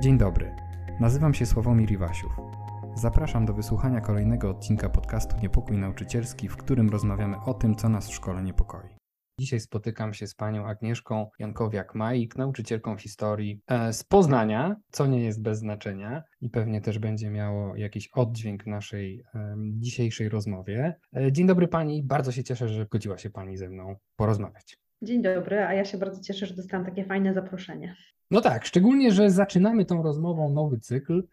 Dzień dobry, nazywam się Sławomir Iwasiów. Zapraszam do wysłuchania kolejnego odcinka podcastu Niepokój Nauczycielski, w którym rozmawiamy o tym, co nas w szkole niepokoi. Dzisiaj spotykam się z panią Agnieszką Jankowiak-Majik, nauczycielką historii e, z Poznania, co nie jest bez znaczenia i pewnie też będzie miało jakiś oddźwięk w naszej dzisiejszej rozmowie. E, dzień dobry pani, bardzo się cieszę, że zgodziła się pani ze mną porozmawiać. Dzień dobry, a ja się bardzo cieszę, że dostałam takie fajne zaproszenie. No tak, szczególnie, że zaczynamy tą rozmową nowy cykl.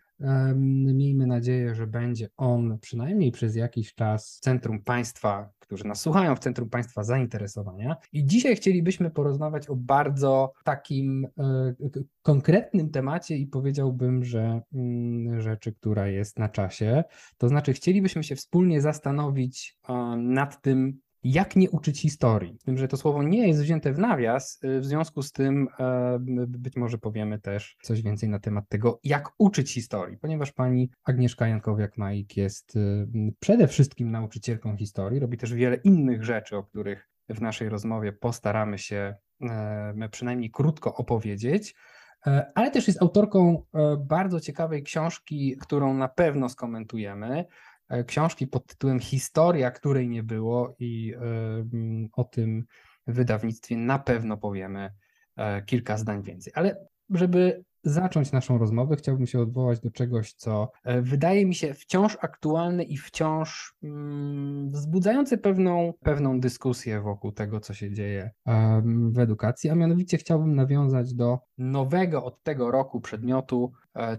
Miejmy nadzieję, że będzie on przynajmniej przez jakiś czas centrum państwa, którzy nas słuchają, w centrum państwa zainteresowania. I dzisiaj chcielibyśmy porozmawiać o bardzo takim e, konkretnym temacie i powiedziałbym, że mm, rzeczy, która jest na czasie. To znaczy, chcielibyśmy się wspólnie zastanowić nad tym, jak nie uczyć historii. Z tym, że to słowo nie jest wzięte w nawias, y, w związku z tym e, być może powiemy też coś więcej na temat tego, jak uczyć historii, ponieważ pani Agnieszka Jankowiak-Majik jest y, przede wszystkim nauczycielką historii, robi też wiele innych rzeczy, o których w naszej rozmowie postaramy się e, przynajmniej krótko opowiedzieć e, ale też jest autorką bardzo ciekawej książki, którą na pewno skomentujemy. E, książki pod tytułem Historia, której nie było, i e, mm, o tym wydawnictwie na pewno powiemy e, kilka zdań więcej. Ale żeby zacząć naszą rozmowę, chciałbym się odwołać do czegoś, co wydaje mi się wciąż aktualne i wciąż mm, wzbudzające pewną, pewną dyskusję wokół tego, co się dzieje w edukacji, a mianowicie chciałbym nawiązać do nowego od tego roku przedmiotu,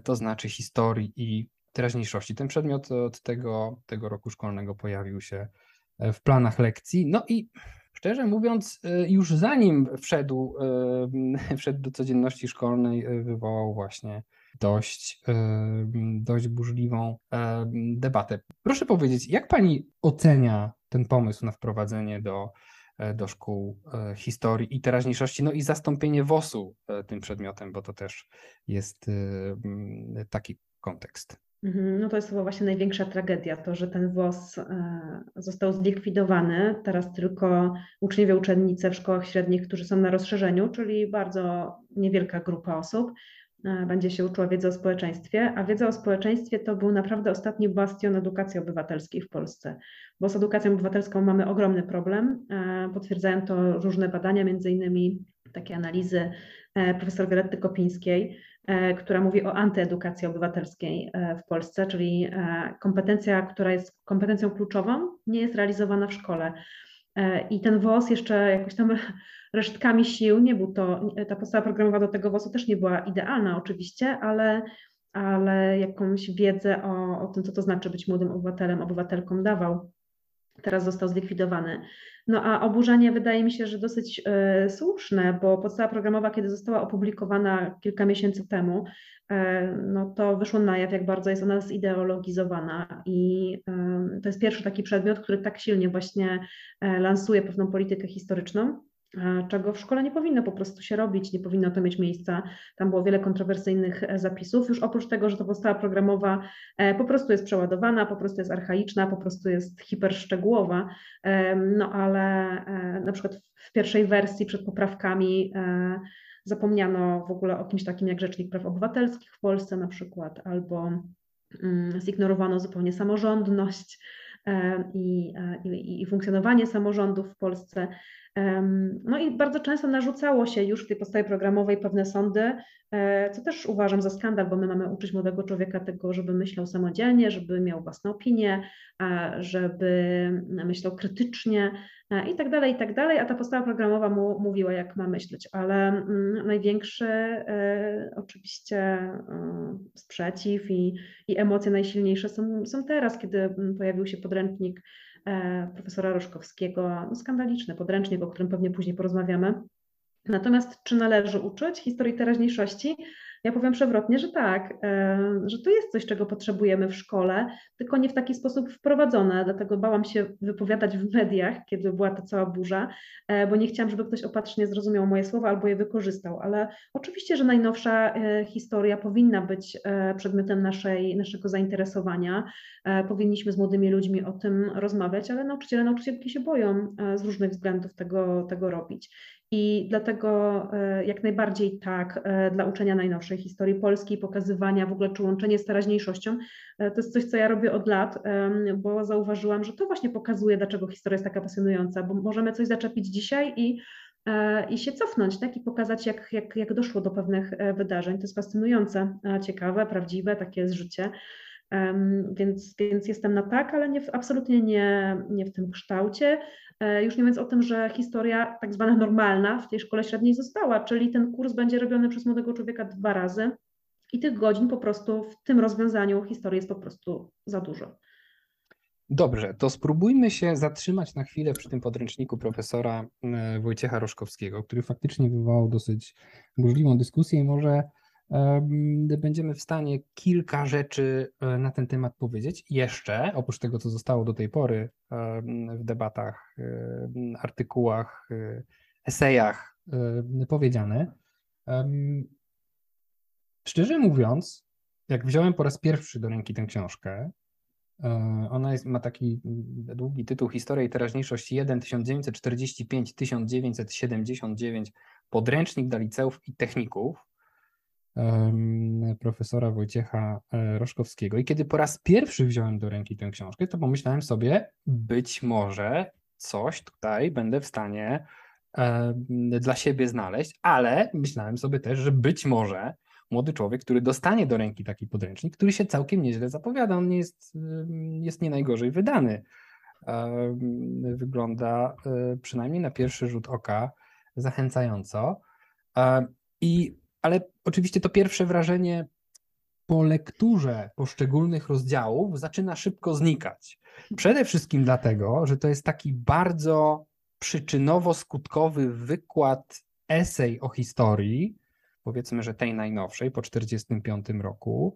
to znaczy historii i teraźniejszości. Ten przedmiot od tego, tego roku szkolnego pojawił się e, w planach lekcji. No i szczerze mówiąc, e, już zanim wszedł, e, wszedł do codzienności szkolnej, wywołał właśnie dość, dość burzliwą debatę. Proszę powiedzieć, jak pani ocenia ten pomysł na wprowadzenie do, do szkół historii i teraźniejszości, no i zastąpienie WOS-u tym przedmiotem, bo to też jest taki kontekst. Mhm, no to jest chyba właśnie największa tragedia, to, że ten WOS e, został zlikwidowany. Teraz tylko uczniowie, uczennice w szkołach średnich, którzy są na rozszerzeniu, czyli bardzo niewielka grupa osób, e, będzie się uczyła wiedzy o społeczeństwie, a wiedza o społeczeństwie to był naprawdę ostatni bastion edukacji obywatelskiej w Polsce, bo z edukacją obywatelską mamy ogromny problem. E, potwierdzają to różne badania, między innymi takie analizy profesor Galetty Kopińskiej, która mówi o antyedukacji obywatelskiej e, w Polsce, czyli e, kompetencja, która jest kompetencją kluczową, nie jest realizowana w szkole. I ten WOS jeszcze jakoś tam resztkami sił, nie był to, ta podstawa programowa do tego WOS-u też nie była idealna oczywiście, ale, ale jakąś wiedzę o, o tym, co to znaczy być młodym obywatelem, obywatelką dawał. Teraz został zlikwidowany. No a oburzenie wydaje mi się, że dosyć e, słuszne, bo podstawa programowa, kiedy została opublikowana kilka miesięcy temu, e, no to wyszło na jaw, jak bardzo jest ona zideologizowana i e, to jest pierwszy taki przedmiot, który tak silnie właśnie lansuje pewną politykę historyczną czego w szkole nie powinno po prostu się robić, nie powinno to mieć miejsca. Tam było wiele kontrowersyjnych e, zapisów. Już oprócz tego, że to podstawa programowa e, po prostu jest przeładowana, po prostu jest archaiczna, po prostu jest hiperszczegółowa, no ale e, na przykład w pierwszej wersji przed poprawkami zapomniano w ogóle o kimś takim jak Rzecznik Praw Obywatelskich w Polsce na przykład, albo mm, zignorowano zupełnie samorządność i, i, i funkcjonowanie samorządów w Polsce. No i bardzo często narzucało się już w tej podstawie programowej pewne sądy, e, co też uważam za skandal, bo my mamy uczyć młodego człowieka tego, żeby myślał samodzielnie, żeby miał własną opinię, żeby myślał krytycznie e, i tak dalej, i tak dalej, a ta podstawa programowa mu mówiła, jak ma myśleć, ale mm, największy e, oczywiście sprzeciw i, i emocje najsilniejsze są, są teraz, kiedy mm, pojawił się podręcznik E, profesora Roszkowskiego, no skandaliczny podręcznik, o którym pewnie później porozmawiamy. Natomiast czy należy uczyć historii teraźniejszości? Ja powiem przewrotnie, że tak, e, że to jest coś, czego potrzebujemy w szkole, tylko nie w taki sposób wprowadzone. Dlatego bałam się wypowiadać w mediach, kiedy była ta cała burza, e, bo nie chciałam, żeby ktoś opatrznie zrozumiał moje słowa albo je wykorzystał. Ale oczywiście, że najnowsza e, historia powinna być przedmiotem naszej, naszego zainteresowania. Powinniśmy z młodymi ludźmi o tym rozmawiać, ale nauczyciele, nauczycielki się boją z różnych względów tego, tego robić. I dlatego jak najbardziej tak dla uczenia najnowszej historii Polski, pokazywania w ogóle czy łączenie z teraźniejszością. To jest coś, co ja robię od lat, bo zauważyłam, że to właśnie pokazuje, dlaczego historia jest taka pasjonująca, bo możemy coś zaczepić dzisiaj i i się cofnąć, tak? I pokazać, jak, jak, jak doszło do pewnych wydarzeń. To jest fascynujące, ciekawe, prawdziwe, takie jest życie. Więc, więc jestem na tak, ale nie, absolutnie nie, nie w tym kształcie. E, już nie mówiąc o tym, że historia tak zwana normalna w tej szkole średniej została, czyli ten kurs będzie robiony przez młodego człowieka dwa razy i tych godzin po prostu w tym rozwiązaniu historii jest po prostu za dużo. Dobrze, to spróbujmy się zatrzymać na chwilę przy tym podręczniku profesora e, Wojciecha Roszkowskiego, który faktycznie wywołał dosyć burzliwą dyskusję i może będziemy w stanie kilka rzeczy e, na ten temat powiedzieć. Jeszcze, oprócz tego, co zostało do tej pory w debatach, artykułach, e, esejach powiedziane. Szczerze mówiąc, jak wziąłem po raz pierwszy do ręki tę książkę, e, ona jest, ma taki długi tytuł Historia i teraźniejszość 1 1945-1979 podręcznik dla liceów i techników profesora Wojciecha e, Roszkowskiego. I kiedy po raz pierwszy wziąłem do ręki tę książkę, to pomyślałem sobie, być może coś tutaj będę w stanie dla siebie znaleźć, ale myślałem sobie też, że być może młody człowiek, który dostanie do ręki taki podręcznik, który się całkiem nieźle zapowiada, on nie jest, jest nie najgorzej wydany. Wygląda e, przynajmniej na pierwszy rzut oka zachęcająco. I ale oczywiście to pierwsze wrażenie po lekturze poszczególnych rozdziałów zaczyna szybko znikać. Przede wszystkim dlatego, że to jest taki bardzo przyczynowo-skutkowy wykład, esej o historii, powiedzmy, że tej najnowszej, po 1945 roku,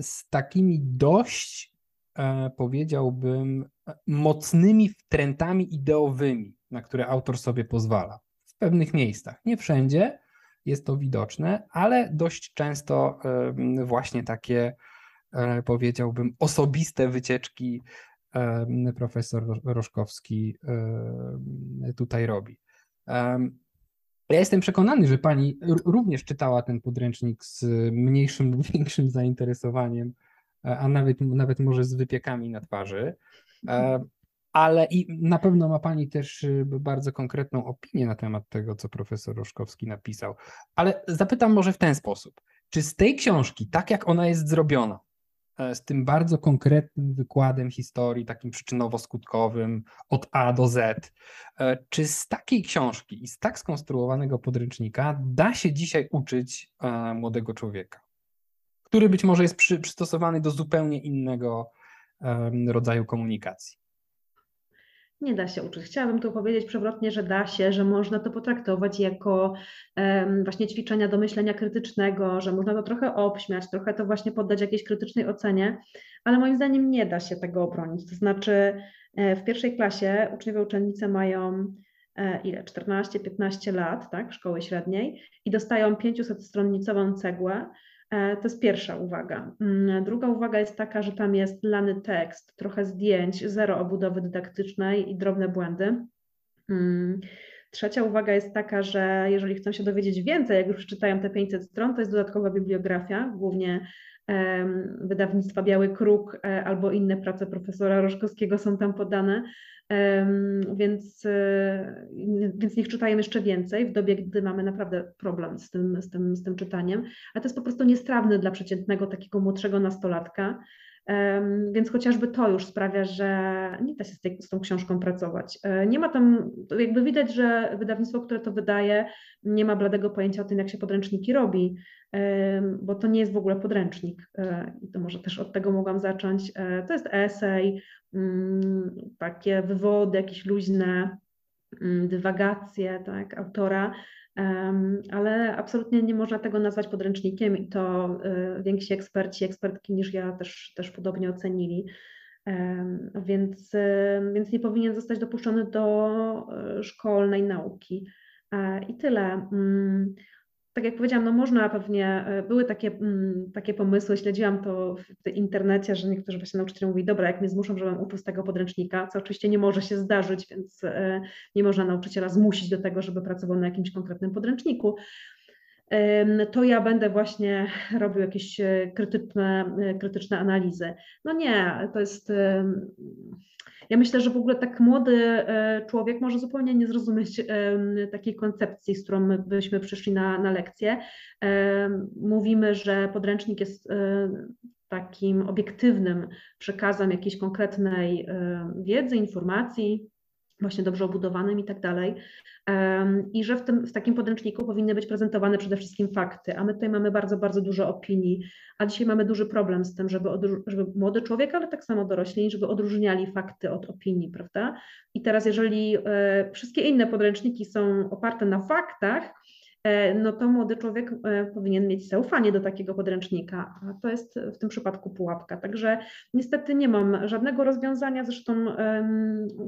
z takimi dość, e, powiedziałbym, mocnymi wtrętami ideowymi, na które autor sobie pozwala. W pewnych miejscach, nie wszędzie, jest to widoczne, ale dość często właśnie takie, e, powiedziałbym, osobiste wycieczki profesor Roszkowski tutaj robi. Ja jestem przekonany, że pani również czytała ten podręcznik z mniejszym lub większym zainteresowaniem, a nawet, nawet może z wypiekami na twarzy ale i na pewno ma Pani też y, bardzo konkretną opinię na temat tego, co profesor Roszkowski napisał. Ale zapytam może w ten sposób. Czy z tej książki, tak jak ona jest zrobiona, e, z tym bardzo konkretnym wykładem historii, takim przyczynowo-skutkowym od A do Z, e, czy z takiej książki i z tak skonstruowanego podręcznika da się dzisiaj uczyć e, młodego człowieka, który być może jest przy, przystosowany do zupełnie innego rodzaju komunikacji? Nie da się uczyć. Chciałabym tu powiedzieć przewrotnie, że da się, że można to potraktować jako um, właśnie ćwiczenia do myślenia krytycznego, że można to trochę obśmiać, trochę to właśnie poddać jakiejś krytycznej ocenie, ale moim zdaniem nie da się tego obronić. To znaczy e, w pierwszej klasie uczniowie uczennice mają e, ile? 14-15 lat, tak, szkoły średniej i dostają 500-stronnicową cegłę, to jest pierwsza uwaga. Mm, druga uwaga jest taka, że tam jest lany tekst, trochę zdjęć, zero obudowy dydaktycznej i drobne błędy. Mm, trzecia uwaga jest taka, że jeżeli chcą się dowiedzieć więcej, jak już czytają te 500 stron, to jest dodatkowa bibliografia, głównie wydawnictwa Biały Kruk e, albo inne prace profesora Rożkowskiego są tam podane, więc, e, więc niech czytają jeszcze więcej w dobie, gdy mamy naprawdę problem z tym, z tym, z tym czytaniem, a to jest po prostu niestrawne dla przeciętnego takiego młodszego nastolatka, więc chociażby to już sprawia, że nie da się z, tej, z tą książką pracować. E, nie ma tam, jakby widać, że wydawnictwo, które to wydaje, nie ma bladego pojęcia o tym, jak się podręczniki robi, bo to nie jest w ogóle podręcznik. E, I to może też od tego mogłam zacząć. E, to jest esej, mm, takie wywody, jakieś luźne mm, dywagacje tak, autora, ale absolutnie nie można tego nazwać podręcznikiem i to e, więksi eksperci, ekspertki niż ja też, też podobnie ocenili. Więc, więc nie powinien zostać dopuszczony do szkolnej nauki. I tyle. Tak jak powiedziałam, no można pewnie, e, były takie, mm, takie pomysły, śledziłam to w internecie, że niektórzy właśnie nauczyciele mówili, dobra, jak mnie zmuszą, żebym uczył z tego podręcznika, co oczywiście nie może się zdarzyć, więc e, nie można nauczyciela zmusić do tego, żeby pracował na jakimś konkretnym podręczniku. To ja będę właśnie robił jakieś krytyczne, krytyczne analizy. No nie, to jest ja myślę, że w ogóle tak młody e, człowiek może zupełnie nie zrozumieć takiej koncepcji, z którą my byśmy przyszli na, na lekcję. Mówimy, że podręcznik jest e, takim obiektywnym przekazem jakiejś konkretnej e, wiedzy, informacji, właśnie dobrze obudowanym i tak dalej. I że w, tym, w takim podręczniku powinny być prezentowane przede wszystkim fakty, a my tutaj mamy bardzo, bardzo dużo opinii, a dzisiaj mamy duży problem z tym, żeby, żeby młody człowiek, ale tak samo dorośli, żeby odróżniali fakty od opinii, prawda? I teraz jeżeli e, wszystkie inne podręczniki są oparte na faktach, no to młody człowiek e, powinien mieć zaufanie do takiego podręcznika, a to jest w tym przypadku pułapka. Także niestety nie mam żadnego rozwiązania, zresztą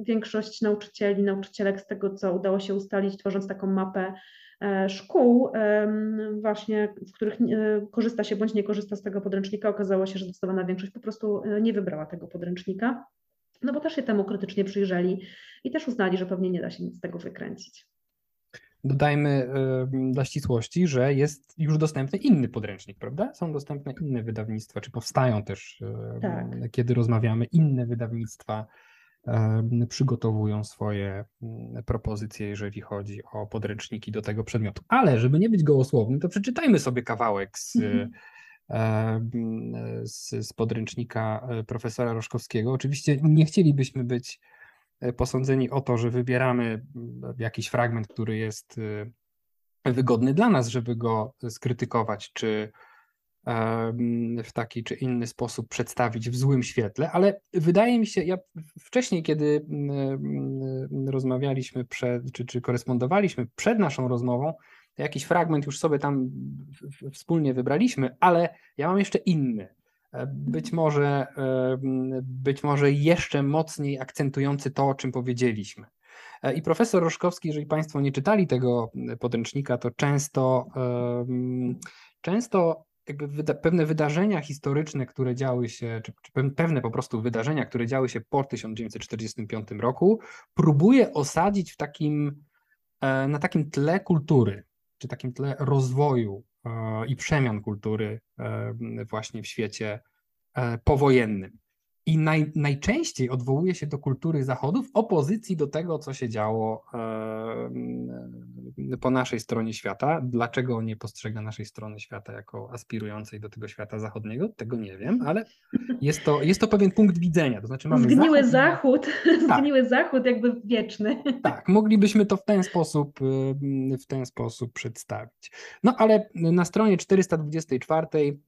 większość nauczycieli, nauczycielek z tego, co udało się ustalić, tworząc taką mapę e, szkół, właśnie w których korzysta się bądź nie korzysta z tego podręcznika, okazało się, że zdecydowana większość po prostu nie wybrała tego podręcznika, no bo też się temu krytycznie przyjrzeli i też uznali, że pewnie nie da się nic z tego wykręcić. Dodajmy dla ścisłości, że jest już dostępny inny podręcznik, prawda? Są dostępne inne wydawnictwa, czy powstają też, tak. kiedy rozmawiamy, inne wydawnictwa przygotowują swoje mm, propozycje, jeżeli chodzi o podręczniki do tego przedmiotu. Ale żeby nie być gołosłownym, to przeczytajmy sobie kawałek z, mhm. z, z podręcznika e, profesora Roszkowskiego. Oczywiście nie chcielibyśmy być posądzeni o to, że wybieramy mm, jakiś fragment, który jest e, wygodny dla nas, żeby go skrytykować, czy w taki czy inny sposób przedstawić w złym świetle, ale wydaje mi się, ja wcześniej, kiedy mm, mm, rozmawialiśmy przed, czy, czy korespondowaliśmy przed naszą rozmową, jakiś fragment już sobie tam wspólnie wybraliśmy, ale ja mam jeszcze inny. E, być może, e, być może jeszcze mocniej akcentujący to, o czym powiedzieliśmy. E, I profesor Roszkowski, jeżeli Państwo nie czytali tego podręcznika, to często, często jakby wyda pewne wydarzenia historyczne, które działy się, czy, czy, pewne po prostu wydarzenia, które działy się po 1945 roku, próbuje osadzić w takim, na takim tle kultury, czy takim tle rozwoju i przemian kultury właśnie w świecie e, powojennym. I naj, najczęściej odwołuje się do kultury Zachodu w opozycji do tego, co się działo po naszej stronie świata. Dlaczego nie postrzega naszej strony świata jako aspirującej do tego świata zachodniego? Tego nie wiem, ale jest to, jest to pewien punkt widzenia. To znaczy mamy zgniły zachód, zachód tak. zgniły zachód jakby wieczny. Tak, moglibyśmy to w ten sposób w ten sposób przedstawić. No ale na stronie 424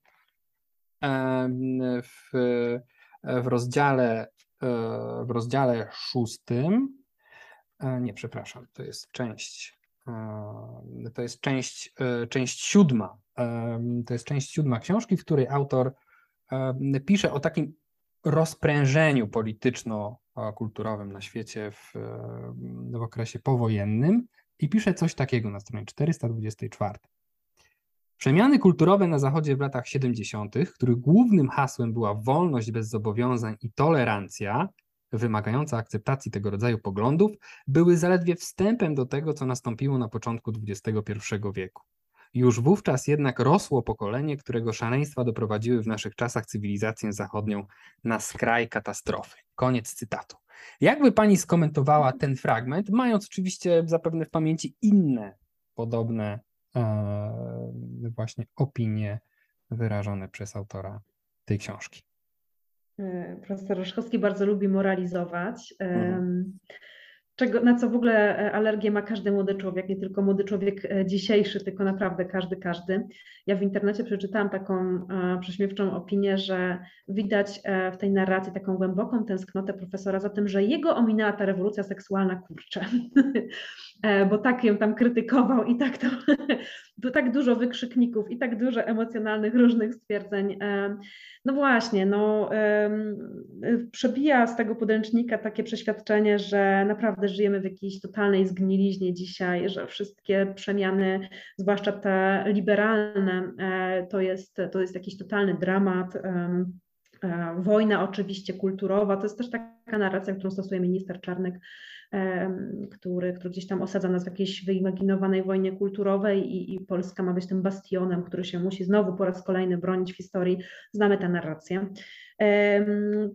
w w rozdziale, e, w rozdziale szóstym, e, nie, przepraszam, to jest część, e, to jest część, część siódma, to jest część siódma książki, w której autor pisze o takim rozprężeniu polityczno-kulturowym na świecie w, w okresie powojennym i pisze coś takiego na stronie 424. Przemiany kulturowe na Zachodzie w latach 70., których głównym hasłem była wolność bez zobowiązań i tolerancja, wymagająca akceptacji tego rodzaju poglądów, były zaledwie wstępem do tego, co nastąpiło na początku XXI wieku. Już wówczas jednak rosło pokolenie, którego szaleństwa doprowadziły w naszych czasach cywilizację zachodnią na skraj katastrofy. Koniec cytatu. Jakby pani skomentowała ten fragment, mając oczywiście zapewne w pamięci inne podobne właśnie opinie wyrażone przez autora tej książki. E, profesor Roszkowski bardzo lubi moralizować. Mhm czego, na co w ogóle e, alergię ma każdy młody człowiek, nie tylko młody człowiek e, dzisiejszy, tylko naprawdę każdy, każdy. Ja w internecie przeczytałam taką e, prześmiewczą opinię, że widać w tej narracji taką głęboką tęsknotę profesora za tym, że jego ominęła ta rewolucja seksualna, kurczę, bo tak ją tam krytykował i tak to, to tak dużo wykrzykników i tak dużo emocjonalnych różnych stwierdzeń. No właśnie, no, przebija z tego podręcznika takie przeświadczenie, że naprawdę żyjemy w jakiejś totalnej zgniliźnie dzisiaj, że wszystkie przemiany, zwłaszcza te liberalne, e, to jest, to jest jakiś totalny dramat Wojna oczywiście kulturowa, to jest też taka narracja, którą stosuje minister Czarnek, który, który gdzieś tam osadza nas w jakiejś wyimaginowanej wojnie kulturowej i, i Polska ma być tym bastionem, który się musi znowu po raz kolejny bronić w historii. Znamy tę narrację.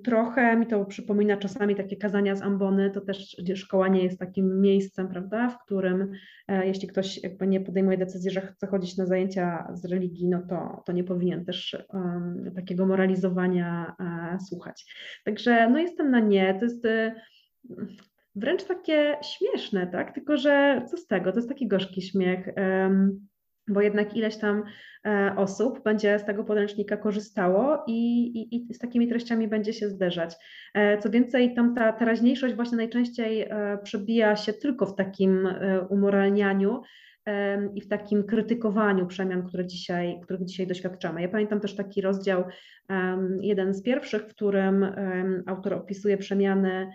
Trochę mi to przypomina czasami takie kazania z ambony, to też szkoła nie jest takim miejscem, prawda, w którym e, jeśli ktoś jakby nie podejmuje decyzji, że chce chodzić na zajęcia z religii, no to, to nie powinien też um, takiego moralizowania uh, słuchać. Także no jestem na nie, to jest uh, wręcz takie śmieszne, tak, tylko że co z tego, to jest taki gorzki śmiech. Bo jednak ileś tam e, osób będzie z tego podręcznika korzystało i, i, i, z takimi treściami będzie się zderzać. E, co więcej, tam ta teraźniejszość właśnie najczęściej e, przebija się tylko w takim umoralnianiu i w takim krytykowaniu przemian, które dzisiaj, których dzisiaj doświadczamy. Ja pamiętam też taki rozdział, jeden z pierwszych, w którym autor opisuje przemiany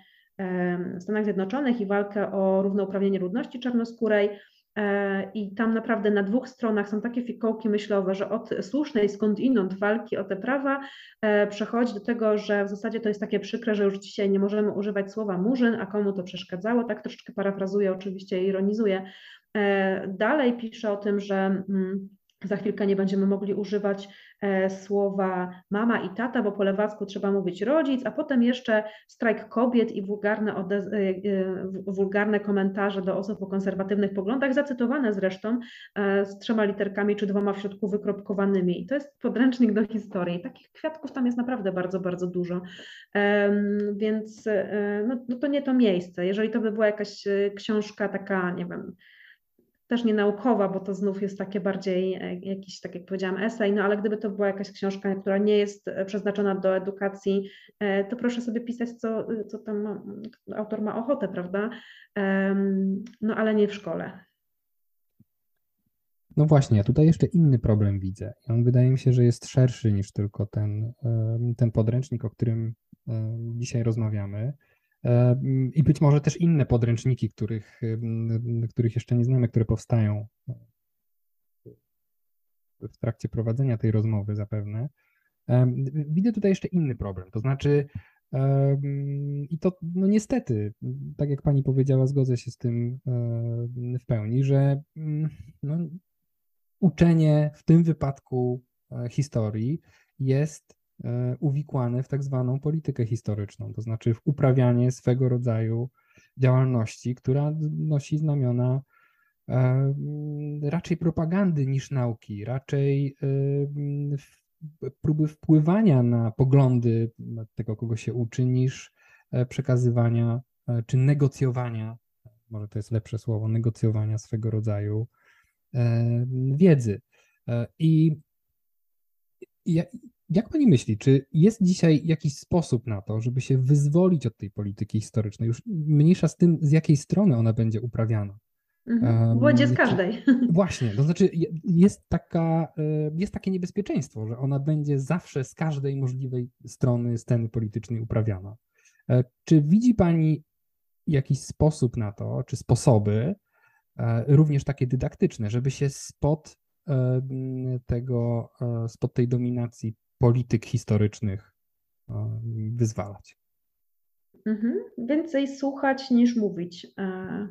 w Stanach Zjednoczonych i walkę o równouprawnienie ludności czarnoskórej E, I tam naprawdę na dwóch stronach są takie fikołki myślowe, że od słusznej skądinąd walki o te prawa e, przechodzi do tego, że w zasadzie to jest takie przykre, że już dzisiaj nie możemy używać słowa murzyn, a komu to przeszkadzało. Tak troszeczkę parafrazuję, oczywiście ironizuję. E, dalej pisze o tym, że mm, za chwilkę nie będziemy mogli używać E, słowa mama i tata, bo po lewacku trzeba mówić rodzic, a potem jeszcze strajk kobiet i wulgarne, e, e, wulgarne komentarze do osób o konserwatywnych poglądach, zacytowane zresztą z trzema literkami czy dwoma w środku wykropkowanymi. I to jest podręcznik do historii. Takich kwiatków tam jest naprawdę bardzo, bardzo dużo. Więc no, no to nie to miejsce. Jeżeli to by była jakaś książka taka, nie wiem, też nie naukowa, bo to znów jest takie bardziej e, jakiś, tak jak powiedziałam, esej, no ale gdyby to była jakaś książka, która nie jest e, przeznaczona do edukacji, e, to proszę sobie pisać, co, co tam autor ma ochotę, prawda? No ale nie w szkole. No właśnie, ja tutaj jeszcze inny problem widzę. I on wydaje mi się, że jest szerszy niż tylko ten, ten podręcznik, o którym dzisiaj rozmawiamy. I być może też inne podręczniki, których, których jeszcze nie znamy, które powstają w trakcie prowadzenia tej rozmowy zapewne. Widzę tutaj jeszcze inny problem, to znaczy i to no niestety, tak jak pani powiedziała, zgodzę się z tym w pełni, że no, uczenie w tym wypadku e, historii jest E, uwikłane w tak zwaną politykę historyczną, to znaczy w uprawianie swego rodzaju działalności, która nosi znamiona e, raczej propagandy niż nauki, raczej e, próby wpływania na poglądy tego, kogo się uczy, niż przekazywania czy negocjowania, może to jest lepsze słowo, negocjowania swego rodzaju wiedzy. I ja, jak pani myśli, czy jest dzisiaj jakiś sposób na to, żeby się wyzwolić od tej polityki historycznej, już mniejsza z tym, z jakiej strony ona będzie uprawiana? Mhm. Z każdej. Właśnie, to znaczy jest, taka, e, jest takie niebezpieczeństwo, że ona będzie zawsze z każdej możliwej strony sceny politycznej uprawiana. E, czy widzi Pani jakiś sposób na to, czy sposoby, e, również takie dydaktyczne, żeby się spod tego, spod tej dominacji polityk historycznych e, wyzwalać. Mhm. Więcej słuchać niż mówić e,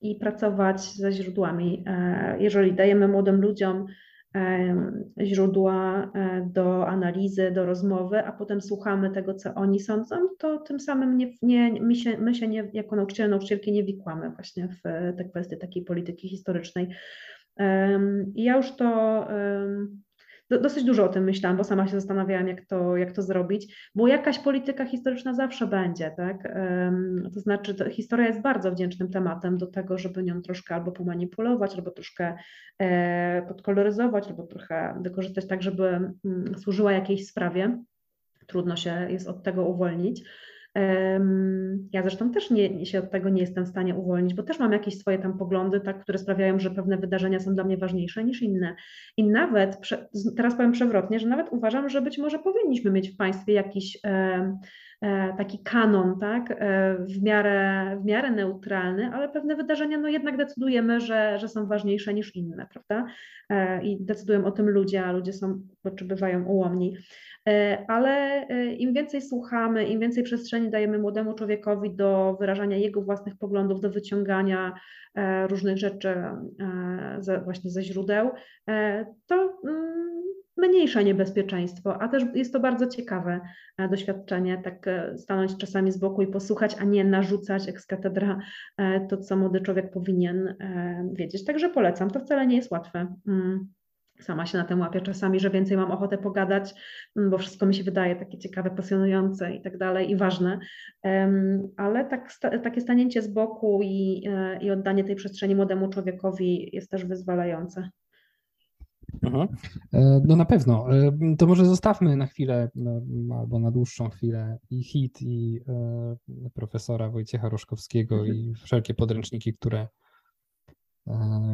i pracować ze źródłami. E, jeżeli dajemy młodym ludziom źródła do analizy, do rozmowy, a potem słuchamy tego, co oni sądzą, to tym samym nie, nie, my, się, my się nie, jako nauczyciele, nauczycielki nie wikłamy właśnie w te kwestie takiej polityki historycznej. Ja już to dosyć dużo o tym myślałam, bo sama się zastanawiałam, jak to, jak to zrobić, bo jakaś polityka historyczna zawsze będzie, tak? To znaczy, to historia jest bardzo wdzięcznym tematem do tego, żeby nią troszkę albo pomanipulować, albo troszkę e, podkoloryzować, albo trochę wykorzystać tak, żeby mm, służyła jakiejś sprawie. Trudno się jest od tego uwolnić. Ja zresztą też nie, się od tego nie jestem w stanie uwolnić, bo też mam jakieś swoje tam poglądy, tak, które sprawiają, że pewne wydarzenia są dla mnie ważniejsze niż inne. I nawet, teraz powiem przewrotnie, że nawet uważam, że być może powinniśmy mieć w państwie jakiś e, e, taki kanon, tak, e, w miarę, w miarę neutralny, ale pewne wydarzenia no jednak decydujemy, że, że są ważniejsze niż inne, prawda? I decydują o tym ludzie, a ludzie są, czy bywają ułomni. Ale im więcej słuchamy, im więcej przestrzeni dajemy młodemu człowiekowi do wyrażania jego własnych poglądów, do wyciągania różnych rzeczy właśnie ze źródeł, to mm, mniejsze niebezpieczeństwo, a też jest to bardzo ciekawe e, doświadczenie, tak e, stanąć czasami z boku i posłuchać, a nie narzucać ex katedra e, to, co młody człowiek powinien wiedzieć. Także polecam, to wcale nie jest łatwe. Sama się na tym łapię czasami, że więcej mam ochotę pogadać, mm, bo wszystko mi się wydaje takie ciekawe, pasjonujące i tak dalej i ważne, ale tak, takie stanięcie z boku i, i oddanie tej przestrzeni młodemu człowiekowi jest też wyzwalające. Mhm. E, no na pewno. E, to może zostawmy na chwilę e, albo na dłuższą chwilę i HIT i profesora Wojciecha Roszkowskiego mhm. i wszelkie podręczniki, które,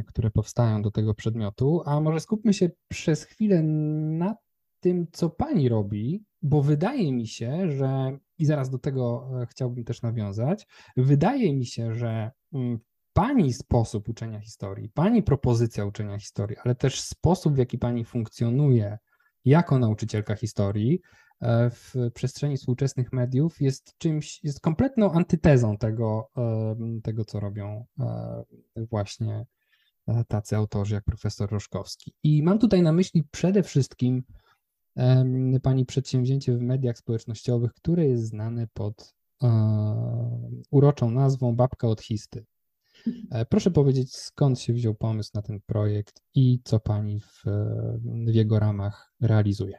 które powstają do tego przedmiotu, a może skupmy się przez chwilę na tym, co pani robi, bo wydaje mi się, że i zaraz do tego chciałbym też nawiązać, wydaje mi się, że mm, Pani sposób uczenia historii, Pani propozycja uczenia historii, ale też sposób, w jaki Pani funkcjonuje jako nauczycielka historii e, w przestrzeni współczesnych mediów jest czymś, jest kompletną antytezą tego, tego co robią e, właśnie e, tacy autorzy jak profesor Roszkowski. I mam tutaj na myśli przede wszystkim Pani przedsięwzięcie w mediach społecznościowych, które jest znane pod uroczą nazwą Babka od Histy. E, proszę powiedzieć, skąd się wziął pomysł na ten projekt i co Pani w, w jego ramach realizuje?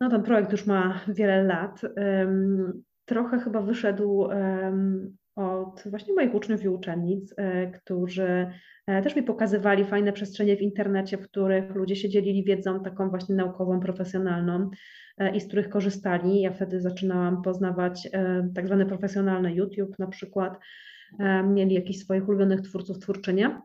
No, ten projekt już ma wiele lat. Trochę chyba wyszedł od właśnie moich uczniów i uczennic, e, którzy e, też mi pokazywali fajne przestrzenie w internecie, w których ludzie się dzielili wiedzą taką właśnie naukową, profesjonalną i z których korzystali. Ja wtedy zaczynałam poznawać tak zwany profesjonalny YouTube na przykład, E, mieli jakichś swoich ulubionych twórców, twórczynie.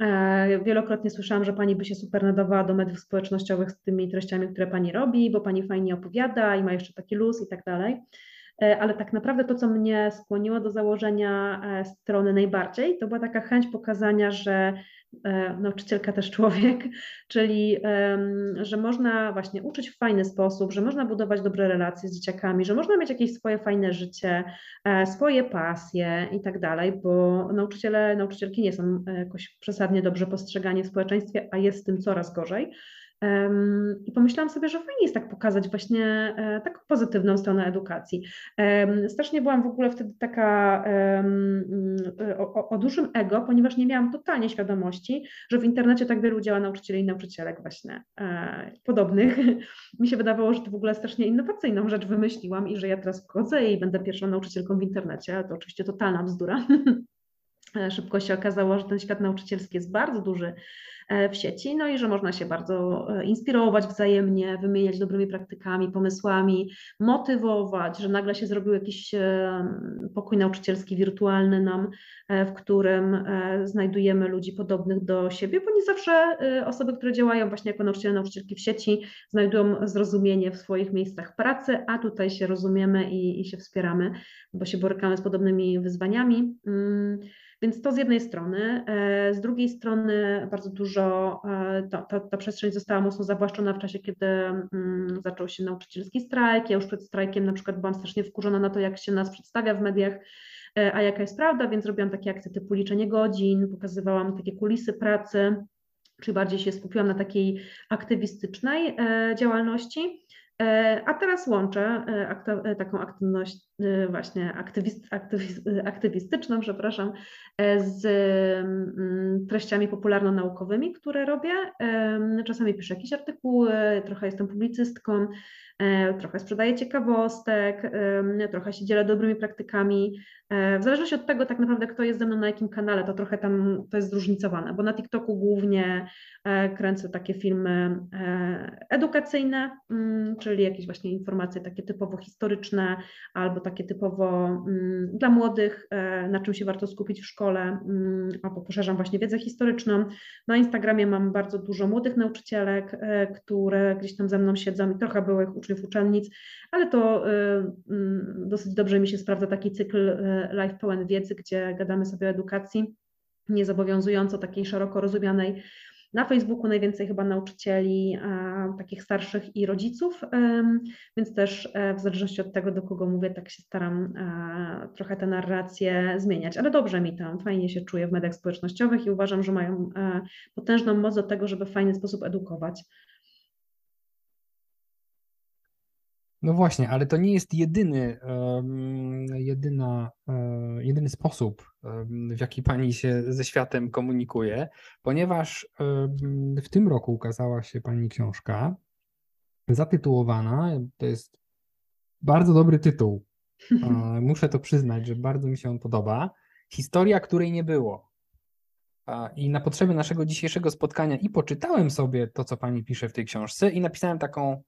E, wielokrotnie słyszałam, że pani by się super nadawała do mediów społecznościowych z tymi treściami, które pani robi, bo pani fajnie opowiada i ma jeszcze taki luz i tak dalej. E, ale tak naprawdę to, co mnie skłoniło do założenia strony najbardziej, to była taka chęć pokazania, że E, nauczycielka też człowiek, czyli że można właśnie uczyć w fajny sposób, że można budować dobre relacje z dzieciakami, że można mieć jakieś swoje fajne życie, e, swoje pasje i tak dalej, bo nauczyciele, nauczycielki nie są e, jakoś przesadnie dobrze postrzegani w społeczeństwie, a jest z tym coraz gorzej. I pomyślałam sobie, że fajnie jest tak pokazać właśnie e, taką pozytywną stronę edukacji. Strasznie byłam w ogóle wtedy taka o, o, dużym ego, ponieważ nie miałam totalnie świadomości, że w internecie tak wielu działa nauczycieli i nauczycielek właśnie e, podobnych. Mi się wydawało, że to w ogóle strasznie innowacyjną rzecz wymyśliłam i że ja teraz wchodzę i będę pierwszą nauczycielką w internecie, to oczywiście totalna bzdura. E, szybko się okazało, że ten świat nauczycielski jest bardzo duży E, w sieci, no i że można się bardzo e, inspirować wzajemnie, wymieniać dobrymi praktykami, pomysłami, motywować, że nagle się zrobił jakiś pokój nauczycielski wirtualny nam, w którym znajdujemy ludzi podobnych do siebie, bo nie zawsze osoby, które działają właśnie jako nauczyciele, nauczycielki w sieci, znajdują zrozumienie w swoich miejscach pracy, a tutaj się rozumiemy i, i się wspieramy, bo się borykamy z podobnymi wyzwaniami. Więc to z jednej strony. E, z drugiej strony bardzo dużo, e, ta, ta, ta przestrzeń została mocno zawłaszczona w czasie, kiedy mm, zaczął się nauczycielski strajk. Ja już przed strajkiem na przykład byłam strasznie wkurzona na to, jak się nas przedstawia w mediach, e, a jaka jest prawda, więc robiłam takie akcje typu liczenie godzin, pokazywałam takie kulisy pracy, czyli bardziej się skupiłam na takiej aktywistycznej działalności. A teraz łączę taką aktywność właśnie aktywist, aktywist, aktywistyczną, przepraszam, z mm, treściami popularno-naukowymi, które robię. Czasami piszę jakieś artykuły, trochę jestem publicystką, e, trochę sprzedaję ciekawostek, trochę się dzielę dobrymi praktykami. E, w zależności od tego tak naprawdę, kto jest ze mną na jakim kanale, to trochę tam to jest zróżnicowane, bo na TikToku głównie e, kręcę takie filmy edukacyjne, mm, czyli jakieś właśnie informacje takie typowo historyczne albo takie typowo mm, dla młodych, na czym się warto skupić w szkole, mm, albo poszerzam właśnie wiedzę historyczną. Na Instagramie mam bardzo dużo młodych nauczycielek, e, które gdzieś tam ze mną siedzą i trochę byłych uczniów, uczennic, ale to e, mm, dosyć dobrze mi się sprawdza taki cykl e, live pełen wiedzy, gdzie gadamy sobie o edukacji, niezobowiązująco takiej szeroko rozumianej, Na Facebooku najwięcej chyba nauczycieli takich starszych i rodziców, więc też w zależności od tego, do kogo mówię, tak się staram trochę te narracje zmieniać. Ale dobrze mi tam, fajnie się czuję w mediach społecznościowych i uważam, że mają potężną moc do tego, żeby w fajny sposób edukować. No właśnie, ale to nie jest jedyny, jedyna, e, jedyny sposób, w jaki pani się ze światem komunikuje, ponieważ w tym roku ukazała się pani książka zatytułowana, to jest bardzo dobry tytuł. Muszę to przyznać, że bardzo mi się on podoba. Historia, której nie było. I na potrzeby naszego dzisiejszego spotkania i poczytałem sobie to, co pani pisze w tej książce, i napisałem taką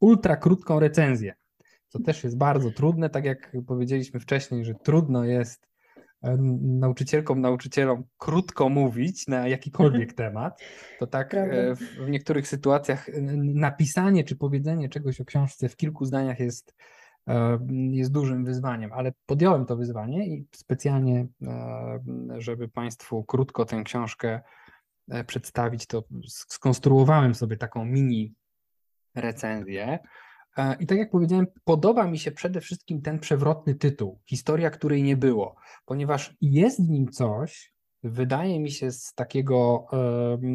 ultra krótką recenzję. To też jest bardzo trudne, tak jak powiedzieliśmy wcześniej, że trudno jest e, nauczycielkom, nauczycielom krótko mówić na jakikolwiek temat, to tak e, w niektórych sytuacjach napisanie czy powiedzenie czegoś o książce w kilku zdaniach jest, e, jest dużym wyzwaniem, ale podjąłem to wyzwanie i specjalnie, żeby Państwu krótko tę książkę przedstawić, to skonstruowałem sobie taką mini recenzję. E, I tak jak powiedziałem, podoba mi się przede wszystkim ten przewrotny tytuł, historia, której nie było, ponieważ jest w nim coś, wydaje mi się, z takiego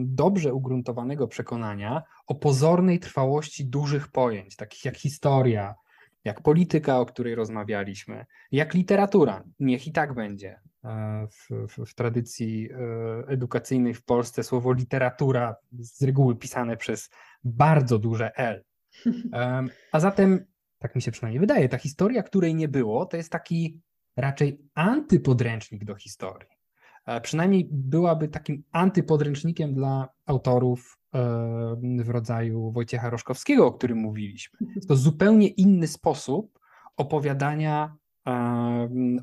dobrze ugruntowanego przekonania o pozornej trwałości dużych pojęć, takich jak historia, jak polityka, o której rozmawialiśmy, jak literatura. Niech i tak będzie. E, w, w, w, tradycji e, edukacyjnej w Polsce słowo literatura z reguły pisane przez bardzo duże L. A zatem, tak mi się przynajmniej wydaje, ta historia, której nie było, to jest taki raczej antypodręcznik do historii. E, przynajmniej byłaby takim antypodręcznikiem dla autorów w rodzaju Wojciecha Roszkowskiego, o którym mówiliśmy. To zupełnie inny sposób opowiadania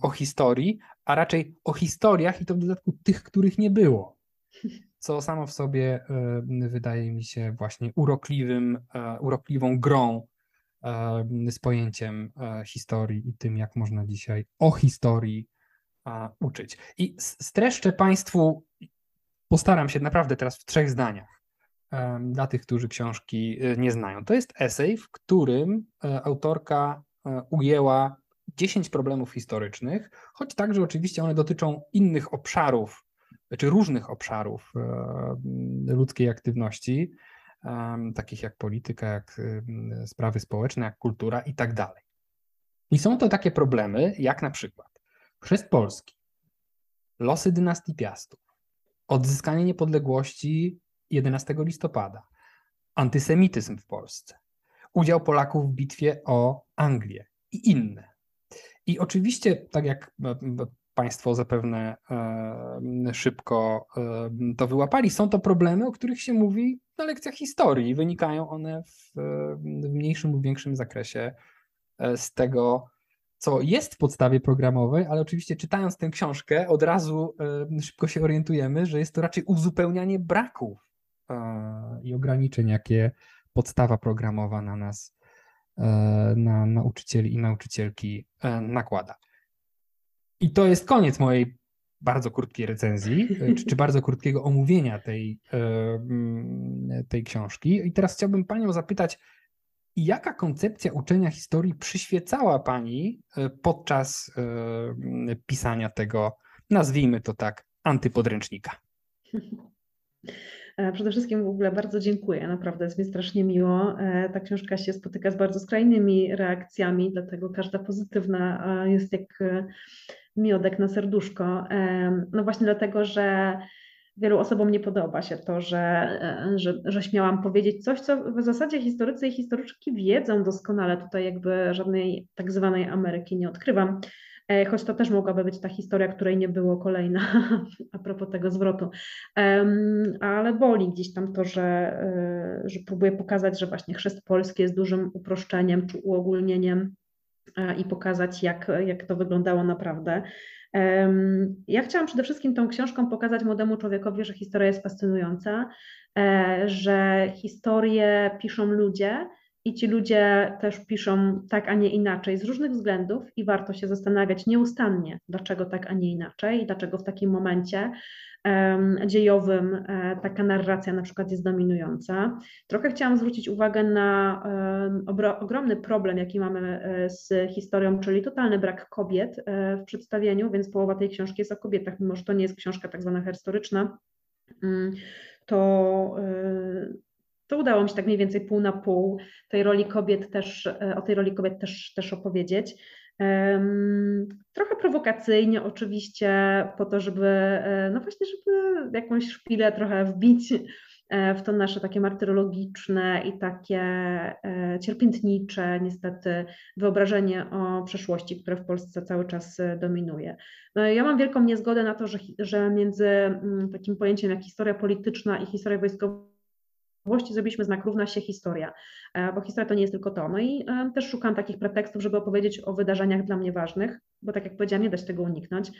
o historii, a raczej o historiach i to w dodatku tych, których nie było. Co samo w sobie wydaje mi się właśnie urokliwym, e, urokliwą grą z pojęciem e, historii i tym, jak można dzisiaj o historii uczyć. I streszczę Państwu, postaram się naprawdę teraz w trzech zdaniach dla tych, którzy książki e, nie znają. To jest esej, w którym autorka ujęła 10 problemów historycznych, choć także oczywiście one dotyczą innych obszarów, czy różnych obszarów e, ludzkiej aktywności, takich jak polityka, jak sprawy społeczne, jak kultura i tak dalej. I są to takie problemy, jak na przykład chrzest Polski, losy dynastii Piastów, odzyskanie niepodległości 11 listopada, antysemityzm w Polsce, udział Polaków w bitwie o Anglię i inne. I oczywiście, tak jak e, Państwo zapewne e, szybko e, to wyłapali, są to problemy, o których się mówi na lekcjach historii. Wynikają one w, w mniejszym lub większym zakresie z tego, co jest w podstawie programowej, ale oczywiście czytając tę książkę, od razu szybko się orientujemy, że jest to raczej uzupełnianie braków i ograniczeń, jakie podstawa programowa na nas E, na nauczycieli i nauczycielki e, nakłada. I to jest koniec mojej bardzo krótkiej recenzji, e, czy, czy, bardzo krótkiego omówienia tej, mm, tej książki. I teraz chciałbym Panią zapytać, jaka koncepcja uczenia historii przyświecała Pani podczas pisania tego, nazwijmy to tak, antypodręcznika? E, przede wszystkim w ogóle bardzo dziękuję, naprawdę jest mi strasznie miło. E, ta książka się spotyka z bardzo skrajnymi reakcjami, dlatego każda pozytywna e, jest jak miodek na serduszko. No właśnie dlatego, że wielu osobom nie podoba się to, że, że, że śmiałam powiedzieć coś, co w zasadzie historycy i historyczki wiedzą doskonale. Tutaj jakby żadnej tak zwanej Ameryki nie odkrywam. E, choć to też mogłaby być ta historia, której nie było kolejna, a propos tego zwrotu. Ale boli gdzieś tam to, że, e, że próbuję pokazać, że właśnie chrzest polski jest dużym uproszczeniem czy uogólnieniem e, i pokazać, jak, jak to wyglądało naprawdę. Ja chciałam przede wszystkim tą książką pokazać młodemu człowiekowi, że historia jest fascynująca, że historię piszą ludzie i ci ludzie też piszą tak, a nie inaczej z różnych względów i warto się zastanawiać nieustannie, dlaczego tak, a nie inaczej i dlaczego w takim momencie dziejowym e, taka narracja na przykład jest dominująca. Trochę chciałam zwrócić uwagę na ogromny problem, jaki mamy e, z historią, czyli totalny brak kobiet e, w przedstawieniu, więc połowa tej książki jest o kobietach, mimo że to nie jest książka tak zwana historyczna, mm, to to udało mi się tak mniej więcej pół na pół tej roli kobiet też, o tej roli kobiet też, też opowiedzieć. Trochę prowokacyjnie oczywiście, po to, żeby, e, no właśnie, żeby jakąś szpilę trochę wbić e, w to nasze takie martyrologiczne i takie e, cierpiętnicze niestety wyobrażenie o przeszłości, które w Polsce cały czas dominuje. No, ja mam wielką niezgodę na to, że, że między mm, takim pojęciem jak historia polityczna i historia wojskowa Włości zrobiliśmy znak równa się historia, e, bo historia to nie jest tylko to. No i e, też szukam takich pretekstów, żeby opowiedzieć o wydarzeniach dla mnie ważnych, bo tak jak powiedziałam, nie da się tego uniknąć.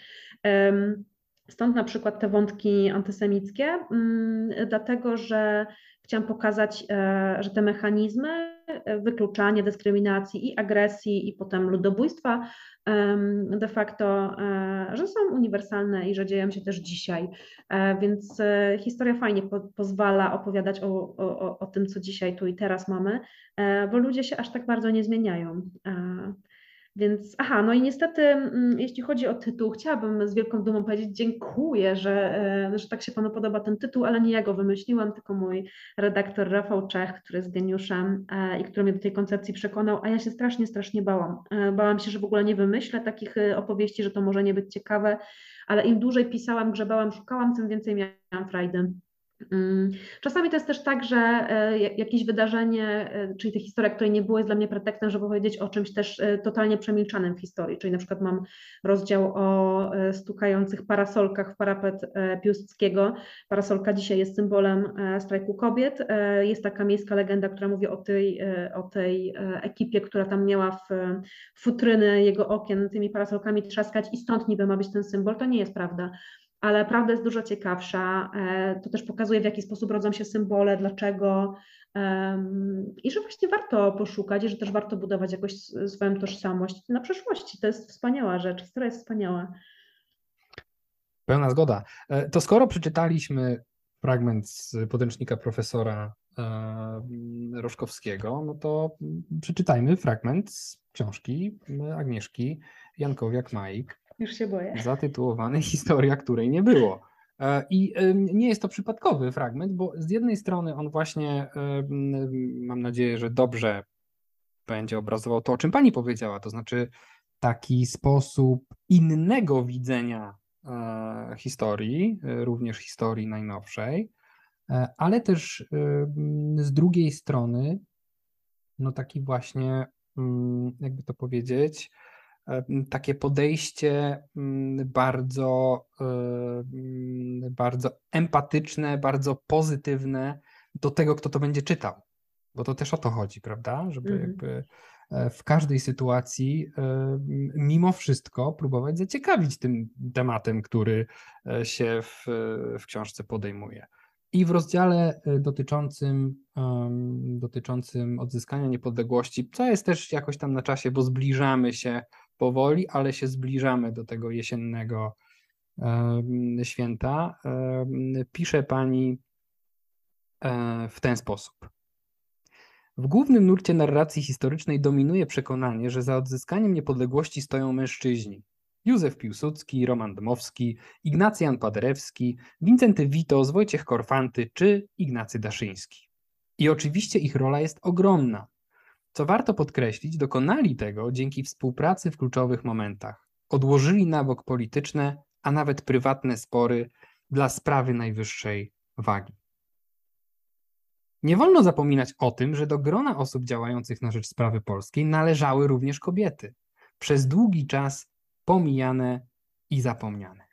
Stąd na przykład te wątki antysemickie, mm, dlatego że chciałam pokazać, e, że te mechanizmy wykluczania, dyskryminacji i agresji i potem ludobójstwa de facto, e, że są uniwersalne i że dzieją się też dzisiaj. E, więc e, historia fajnie po, pozwala opowiadać o, o, o tym, co dzisiaj tu i teraz mamy, bo ludzie się aż tak bardzo nie zmieniają. Więc, aha, no i niestety, mm, jeśli chodzi o tytuł, chciałabym z wielką dumą powiedzieć dziękuję, że, e, że tak się Panu podoba ten tytuł, ale nie ja go wymyśliłam, tylko mój redaktor Rafał Czech, który jest geniuszem e, i który mnie do tej koncepcji przekonał, a ja się strasznie, strasznie bałam. E, bałam się, że w ogóle nie wymyślę takich opowieści, że to może nie być ciekawe, ale im dłużej pisałam, grzebałam, szukałam, tym więcej miałam frajdy. Mm, czasami to jest też tak, że e, jakieś wydarzenie, e, czyli ta historia, której nie było, jest dla mnie pretekstem, żeby powiedzieć o czymś też e, totalnie przemilczanym w historii. Czyli na przykład mam rozdział o stukających parasolkach w parapet Piłsudskiego. Parasolka dzisiaj jest symbolem strajku kobiet. Jest taka miejska legenda, która mówi o tej, o tej ekipie, która tam miała w futryny jego okien tymi parasolkami trzaskać i stąd niby ma być ten symbol. To nie jest prawda ale prawda jest dużo ciekawsza. E, to też pokazuje, w jaki sposób rodzą się symbole, dlaczego i że właśnie warto poszukać, i że też warto budować jakoś swoją tożsamość na przeszłości. To jest wspaniała rzecz, historia jest wspaniała. Pełna zgoda. E, to skoro przeczytaliśmy fragment z podręcznika profesora e, Roszkowskiego, no to przeczytajmy fragment z książki Agnieszki Jankowiak-Majk już się boję. Zatytułowany Historia, której nie było. E, I nie jest to przypadkowy fragment, bo z jednej strony on właśnie, mam nadzieję, że dobrze będzie obrazował to, o czym pani powiedziała, to znaczy taki sposób innego widzenia e, historii, e, również historii najnowszej, ale też z drugiej strony, no taki właśnie, mm, jakby to powiedzieć, takie podejście bardzo, bardzo empatyczne, bardzo pozytywne do tego, kto to będzie czytał. Bo to też o to chodzi, prawda? Żeby mm. jakby e, w każdej sytuacji mimo wszystko próbować zaciekawić tym tematem, który e, się w, w książce podejmuje. I w rozdziale e, dotyczącym, dotyczącym odzyskania niepodległości, co jest też jakoś tam na czasie, bo zbliżamy się powoli, ale się zbliżamy do tego jesiennego święta. Pisze pani e, w ten sposób. W głównym nurcie narracji historycznej dominuje przekonanie, że za odzyskaniem niepodległości stoją mężczyźni. Józef Piłsudski, Roman Dmowski, Ignacjan Paderewski, Wincenty Witos, Wojciech Korfanty czy Ignacy Daszyński. I oczywiście ich rola jest ogromna. Co warto podkreślić, dokonali tego dzięki współpracy w kluczowych momentach. Odłożyli na bok polityczne, a nawet prywatne spory dla sprawy najwyższej wagi. Nie wolno zapominać o tym, że do grona osób działających na rzecz sprawy polskiej należały również kobiety, przez długi czas pomijane i zapomniane.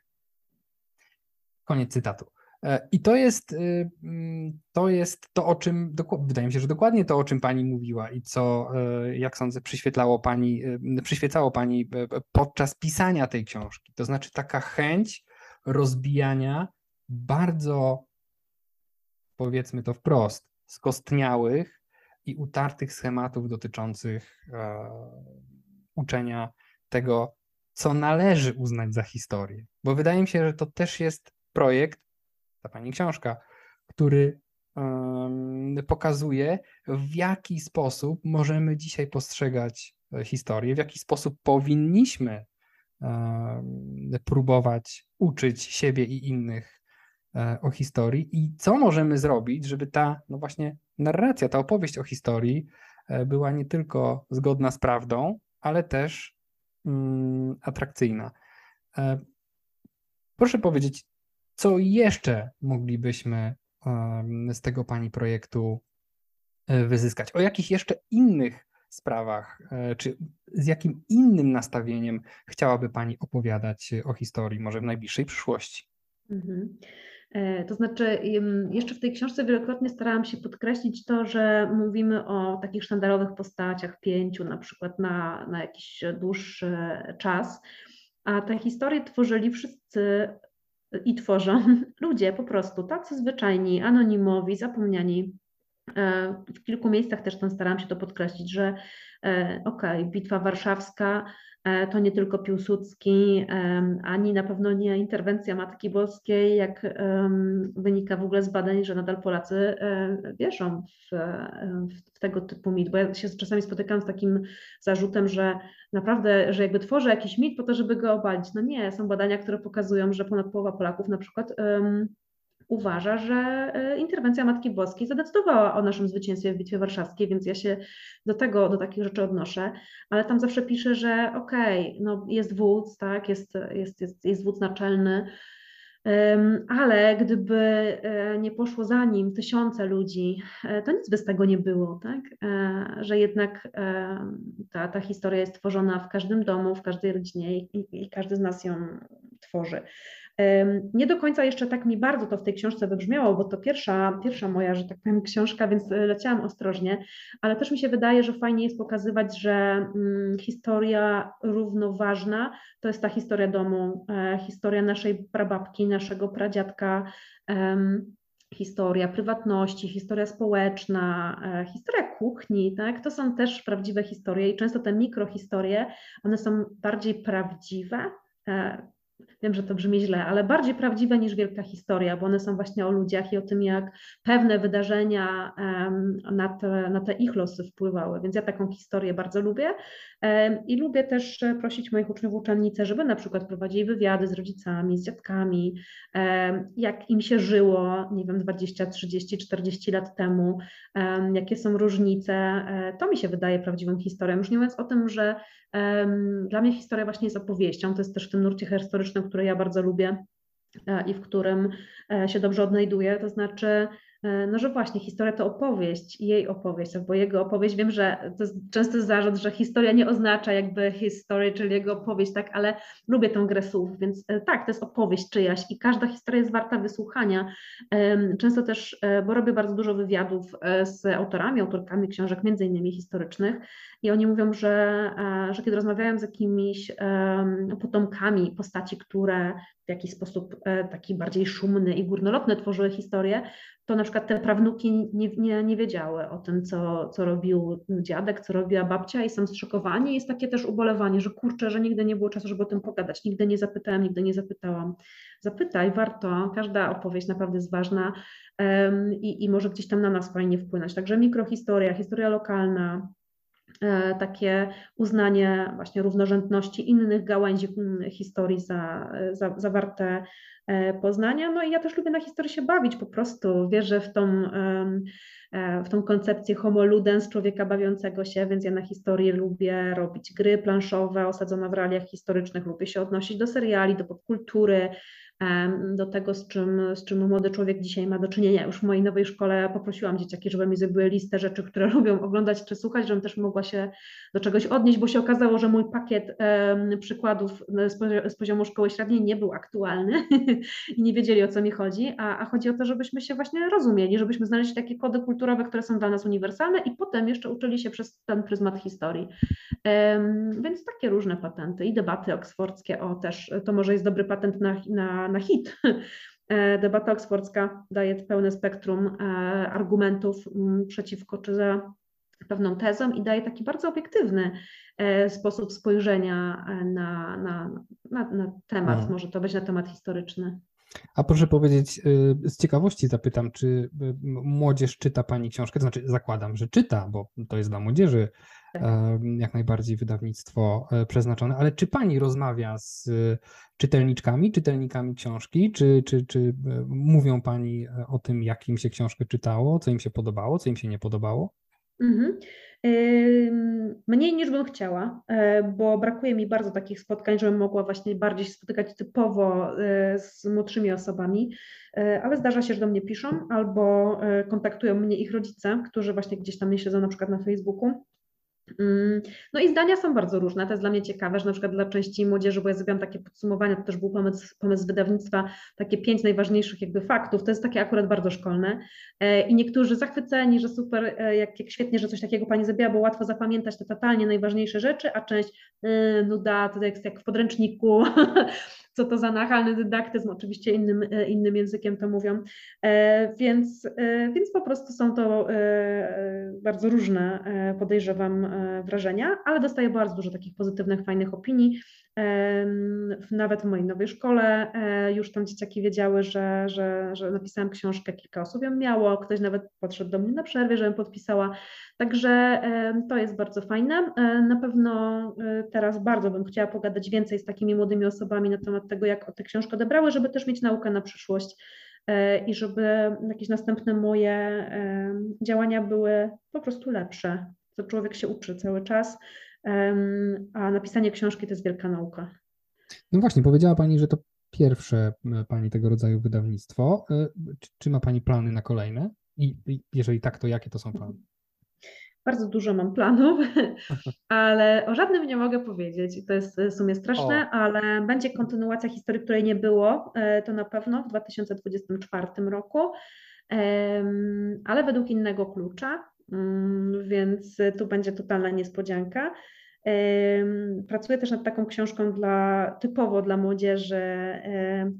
Koniec cytatu. E, I to jest, y, mm, to jest to, o czym, wydaje mi się, że dokładnie to, o czym Pani mówiła i co, e, jak sądzę, przyświetlało Pani, y, przyświecało Pani e, podczas pisania tej książki. To znaczy taka chęć rozbijania bardzo, powiedzmy to wprost, skostniałych, i utartych schematów dotyczących uczenia tego, co należy uznać za historię. Bo wydaje mi się, że to też jest projekt, ta pani książka, który pokazuje, w jaki sposób możemy dzisiaj postrzegać e, historię, w jaki sposób powinniśmy próbować uczyć siebie i innych e, o historii i co możemy zrobić, żeby ta, no właśnie, narracja, ta opowieść o historii e, była nie tylko zgodna z prawdą, ale też mm, atrakcyjna. Proszę powiedzieć, co jeszcze moglibyśmy z tego Pani projektu e, wyzyskać? O jakich jeszcze innych sprawach, e, czy z jakim innym nastawieniem chciałaby Pani opowiadać o historii, może w najbliższej przyszłości? Mhm. E, to znaczy, jeszcze w tej książce wielokrotnie starałam się podkreślić to, że mówimy o takich sztandarowych postaciach, pięciu na przykład na, na jakiś dłuższy czas, a te historie tworzyli wszyscy i tworzą ludzie po prostu, tacy zwyczajni, anonimowi, zapomniani. E, w kilku miejscach też tam starałam się to podkreślić, że e, okej, okay, Bitwa Warszawska E, to nie tylko Piłsudski, ani na pewno nie interwencja Matki Boskiej, jak wynika w ogóle z badań, że nadal Polacy wierzą w, w tego typu mit, bo ja się czasami spotykam z takim zarzutem, że naprawdę, że jakby tworzę jakiś mit po to, żeby go obalić. No nie, są badania, które pokazują, że ponad połowa Polaków na przykład uważa, że e, interwencja Matki Boskiej zadecydowała o naszym zwycięstwie w Bitwie Warszawskiej, więc ja się do tego, do takich rzeczy odnoszę, ale tam zawsze piszę, że okej, okay, no jest wódz, tak, jest, jest, jest, jest wódz naczelny, ale gdyby e, nie poszło za nim tysiące ludzi, e, to nic by z tego nie było, tak? Że jednak ta, ta historia jest tworzona w każdym domu, w każdej rodzinie i, i każdy z nas ją tworzy. Nie do końca jeszcze tak mi bardzo to w tej książce wybrzmiało, bo to pierwsza, pierwsza moja, że tak powiem, książka, więc e, leciałam ostrożnie, ale też mi się wydaje, że fajnie jest pokazywać, że mm, historia równoważna to jest ta historia domu, e, historia naszej prababki, naszego pradziadka, historia prywatności, historia społeczna, e, historia kuchni, tak? To są też prawdziwe historie i często te mikrohistorie, one są bardziej prawdziwe, Wiem, że to brzmi źle, ale bardziej prawdziwe niż wielka historia, bo one są właśnie o ludziach i o tym, jak pewne wydarzenia na te, na te ich losy wpływały. Więc ja taką historię bardzo lubię i lubię też prosić moich uczniów uczennice, żeby na przykład prowadzili wywiady z rodzicami, z dziadkami, jak im się żyło, nie wiem, 20, 30, 40 lat temu, jakie są różnice. E, to mi się wydaje prawdziwą historią. Już nie mówiąc o tym, że dla mnie historia właśnie jest opowieścią. To jest też w tym nurcie historycznym, który ja bardzo lubię e, i w którym e, się dobrze odnajduję. To znaczy, no że właśnie historia to opowieść, jej opowieść albo jego opowieść. Wiem, że to jest częsty zarzut, że historia nie oznacza jakby history, czyli jego opowieść, tak, ale lubię tę grę słów, więc e, tak, to jest opowieść czyjaś i każda historia jest warta wysłuchania. Często też, e, bo robię bardzo dużo wywiadów z autorami, autorkami książek, między innymi historycznych i oni mówią, że, że kiedy rozmawiają z jakimiś potomkami postaci, które w jakiś sposób taki bardziej szumny i górnolotny tworzyły historię, to na przykład te prawnuki nie, nie, nie wiedziały o tym, co, co robił dziadek, co robiła babcia i są zszokowani. Jest takie też ubolewanie, że kurczę, że nigdy nie było czasu, żeby o tym pogadać. Nigdy nie zapytałem, nigdy nie zapytałam. Zapytaj, warto. Każda opowieść naprawdę jest ważna um, i, i może gdzieś tam na nas fajnie wpłynąć. Także mikrohistoria, historia lokalna, takie uznanie właśnie równorzędności innych gałęzi historii za, za, zawarte E, Poznania. No i ja też lubię na historii się bawić po prostu. Wierzę w tą, e, w tą koncepcję homo ludens, człowieka bawiącego się, więc ja na historii lubię robić gry planszowe osadzone w realiach historycznych, lubię się odnosić do seriali, do popkultury, do tego, z czym, z czym młody człowiek dzisiaj ma do czynienia. Już w mojej nowej szkole poprosiłam dzieciaki, żeby mi zrobiły listę rzeczy, które lubią oglądać czy słuchać, żebym też mogła się do czegoś odnieść, bo się okazało, że mój pakiet przykładów z, poziomu szkoły średniej nie był aktualny i nie wiedzieli o co mi chodzi, a, a chodzi o to, żebyśmy się właśnie rozumieli, żebyśmy znaleźli takie kody kulturowe, które są dla nas uniwersalne i potem jeszcze uczyli się przez ten pryzmat historii. Więc takie różne patenty i debaty oksfordzkie, o też, to może jest dobry patent na, na na hit. E, debata oksfordzka daje pełne spektrum e, argumentów mm, przeciwko czy za pewną tezą i daje taki bardzo obiektywny sposób spojrzenia na, na, na, na temat. Mhm. Może to być na temat historyczny. A proszę powiedzieć, y, z ciekawości zapytam, czy y, młodzież czyta Pani książkę? To znaczy, zakładam, że czyta, bo to jest dla młodzieży tak. jak najbardziej wydawnictwo e, przeznaczone, ale czy Pani rozmawia z czytelniczkami, czytelnikami książki? Czy, czy, czy e, mówią Pani e, o tym, jak im się książkę czytało, co im się podobało, co im się nie podobało? Mhm. Mniej niż bym chciała, e, bo brakuje mi bardzo takich spotkań, żebym mogła właśnie bardziej się spotykać typowo e, z młodszymi osobami, e, ale zdarza się, że do mnie piszą albo kontaktują mnie ich rodzice, którzy właśnie gdzieś tam mnie śledzą na przykład na Facebooku no i zdania są bardzo różne. To jest dla mnie ciekawe, że na przykład dla części młodzieży, bo ja zrobiłam takie podsumowania, to też był pomysł, pomysł wydawnictwa, takie pięć najważniejszych jakby faktów, to jest takie akurat bardzo szkolne. E, I niektórzy zachwyceni, że super, e, jak, jak świetnie, że coś takiego pani zrobiła, bo łatwo zapamiętać te totalnie najważniejsze rzeczy, a część yy, nuda, to jest jak w podręczniku, co to za nachalny dydaktyzm, oczywiście innym, e, innym językiem to mówią, e, więc, e, więc po prostu są to bardzo różne, podejrzewam, wrażenia, ale dostaję bardzo dużo takich pozytywnych, fajnych opinii. Nawet w mojej nowej szkole już tam dzieciaki wiedziały, że, że, że napisałam książkę, kilka osób ją miało, ktoś nawet podszedł do mnie na przerwie, żebym podpisała. Także to jest bardzo fajne. Na pewno teraz bardzo bym chciała pogadać więcej z takimi młodymi osobami na temat tego, jak tę książkę odebrały, żeby też mieć naukę na przyszłość e, i żeby jakieś następne moje działania były po prostu lepsze. To człowiek się uczy cały czas, a napisanie książki to jest wielka nauka. No właśnie, powiedziała Pani, że to pierwsze Pani tego rodzaju wydawnictwo. E, czy ma Pani plany na kolejne? I jeżeli tak, to jakie to są plany? Bardzo dużo mam planów, ale o żadnym nie mogę powiedzieć. To jest w sumie straszne, o. ale będzie kontynuacja historii, której nie było, e, to na pewno w 2024 roku, ale według innego klucza, mm, więc tu będzie totalna niespodzianka. Pracuję też nad taką książką dla, typowo dla młodzieży,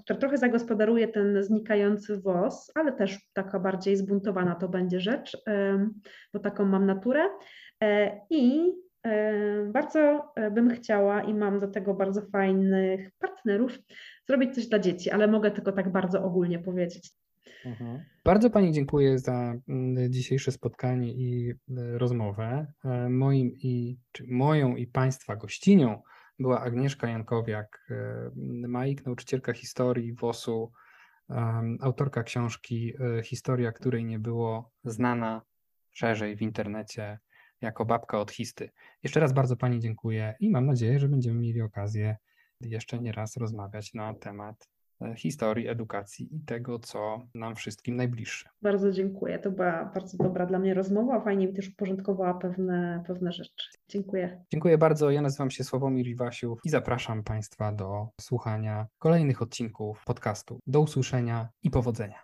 która trochę zagospodaruje ten znikający wos, ale też taka bardziej zbuntowana to będzie rzecz, bo taką mam naturę. E, I bardzo bym chciała i mam do tego bardzo fajnych partnerów zrobić coś dla dzieci, ale mogę tylko tak bardzo ogólnie powiedzieć. Mhm. Bardzo Pani dziękuję za mm, dzisiejsze spotkanie i y, rozmowę. E, moim i, moją i Państwa gościnią była Agnieszka Jankowiak, y, Maik, nauczycielka historii WOS-u, autorka książki Historia, której nie było znana szerzej w internecie jako babka od histy. Jeszcze raz bardzo Pani dziękuję i mam nadzieję, że będziemy mieli okazję jeszcze nie raz rozmawiać na temat E, historii, edukacji i tego, co nam wszystkim najbliższe. Bardzo dziękuję. To była bardzo dobra dla mnie rozmowa. Fajnie mi też uporządkowała pewne, pewne rzeczy. Dziękuję. Dziękuję bardzo. Ja nazywam się Sławomir Iwasiów i zapraszam Państwa do słuchania kolejnych odcinków podcastu. Do usłyszenia i powodzenia.